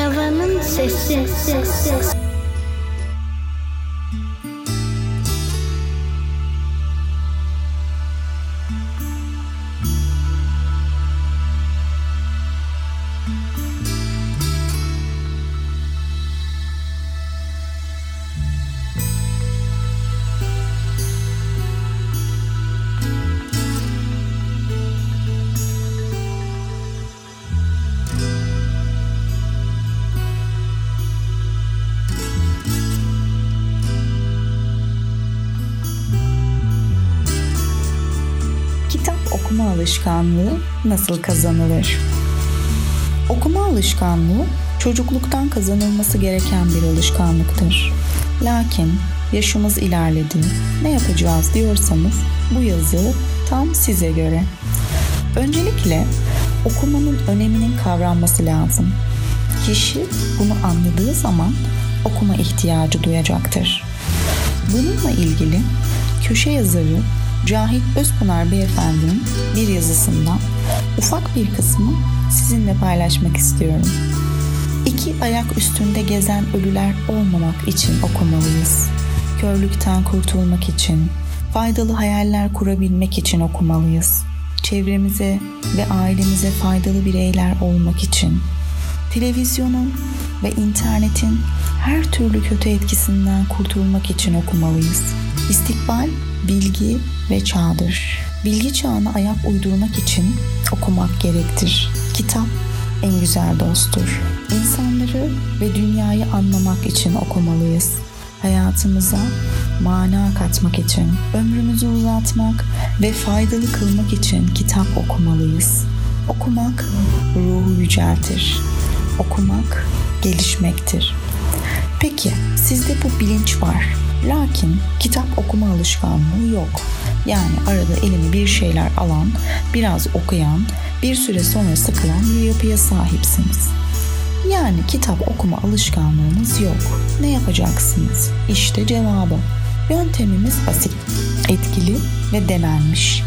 Arabanın sesi. sesi. Okuma alışkanlığı nasıl kazanılır? Okuma alışkanlığı çocukluktan kazanılması gereken bir alışkanlıktır. Lakin yaşımız ilerledi, ne yapacağız diyorsanız bu yazı tam size göre. Öncelikle okumanın öneminin kavranması lazım. Kişi bunu anladığı zaman okuma ihtiyacı duyacaktır. Bununla ilgili köşe yazarı Cahit Özpınar Beyefendi'nin bir yazısından ufak bir kısmı sizinle paylaşmak istiyorum. İki ayak üstünde gezen ölüler olmamak için okumalıyız. Körlükten kurtulmak için, faydalı hayaller kurabilmek için okumalıyız. Çevremize ve ailemize faydalı bireyler olmak için. Televizyonun ve internetin her türlü kötü etkisinden kurtulmak için okumalıyız. İstikbal bilgi ve çağdır. Bilgi çağına ayak uydurmak için okumak gerektir. Kitap en güzel dosttur. İnsanları ve dünyayı anlamak için okumalıyız. Hayatımıza mana katmak için, ömrümüzü uzatmak ve faydalı kılmak için kitap okumalıyız. Okumak ruhu yüceltir. Okumak gelişmektir. Peki sizde bu bilinç var. Lakin kitap okuma alışkanlığı yok. Yani arada eline bir şeyler alan, biraz okuyan, bir süre sonra sıkılan bir yapıya sahipsiniz. Yani kitap okuma alışkanlığınız yok. Ne yapacaksınız? İşte cevabı. Yöntemimiz basit, etkili ve denenmiş.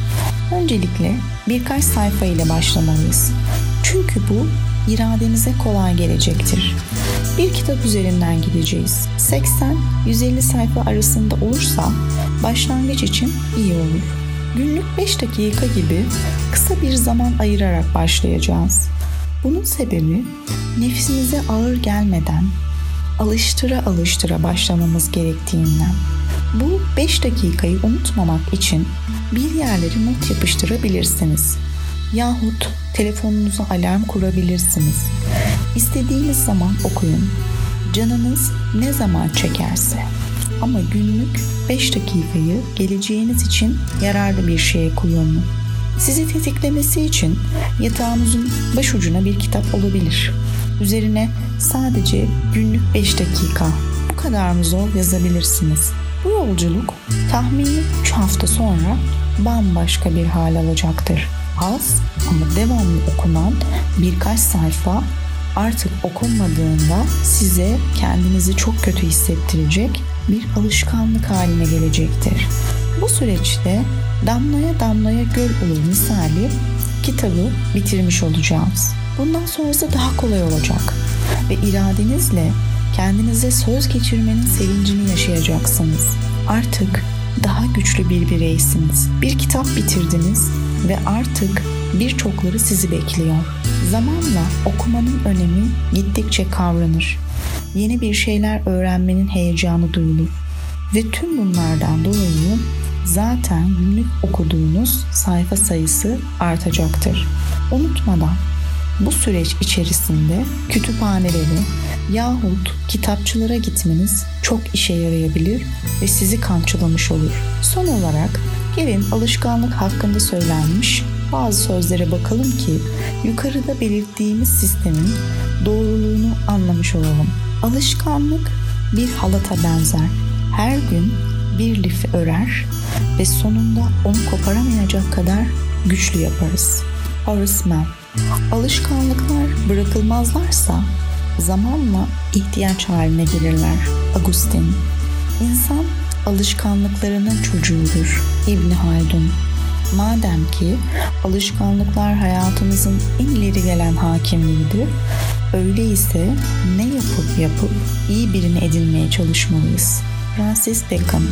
Öncelikle birkaç sayfa ile başlamalıyız. Çünkü bu irademize kolay gelecektir. Bir kitap üzerinden gideceğiz. 80-150 sayfa arasında olursa başlangıç için iyi olur. Günlük 5 dakika gibi kısa bir zaman ayırarak başlayacağız. Bunun sebebi nefsimize ağır gelmeden alıştıra alıştıra başlamamız gerektiğinden. Bu 5 dakikayı unutmamak için bir yerleri not yapıştırabilirsiniz. Yahut telefonunuza alarm kurabilirsiniz. İstediğiniz zaman okuyun. Canınız ne zaman çekerse. Ama günlük 5 dakikayı geleceğiniz için yararlı bir şeye kullanın. Sizi tetiklemesi için yatağınızın başucuna bir kitap olabilir. Üzerine sadece günlük 5 dakika bu kadar mı zor yazabilirsiniz. Bu yolculuk tahmini 3 hafta sonra bambaşka bir hal alacaktır. Az ama devamlı okunan birkaç sayfa artık okunmadığında size kendinizi çok kötü hissettirecek bir alışkanlık haline gelecektir. Bu süreçte damlaya damlaya göl olur misali kitabı bitirmiş olacağız. Bundan sonrası daha kolay olacak ve iradenizle kendinize söz geçirmenin sevincini yaşayacaksınız. Artık daha güçlü bir bireysiniz. Bir kitap bitirdiniz ve artık birçokları sizi bekliyor. Zamanla okumanın önemi gittikçe kavranır. Yeni bir şeyler öğrenmenin heyecanı duyulur. Ve tüm bunlardan dolayı zaten günlük okuduğunuz sayfa sayısı artacaktır. Unutmadan bu süreç içerisinde kütüphanelere yahut kitapçılara gitmeniz çok işe yarayabilir ve sizi kamçılamış olur. Son olarak gelin alışkanlık hakkında söylenmiş bazı sözlere bakalım ki yukarıda belirttiğimiz sistemin doğruluğunu anlamış olalım. Alışkanlık bir halata benzer. Her gün bir lifi örer ve sonunda onu koparamayacak kadar güçlü yaparız. Horace Mann Alışkanlıklar bırakılmazlarsa zamanla ihtiyaç haline gelirler. Agustin İnsan alışkanlıklarının çocuğudur. İbn Haldun Madem ki alışkanlıklar hayatımızın en ileri gelen hakimliğidir, Öyleyse ne yapıp yapıp iyi birini edinmeye çalışmalıyız. Francis Bacon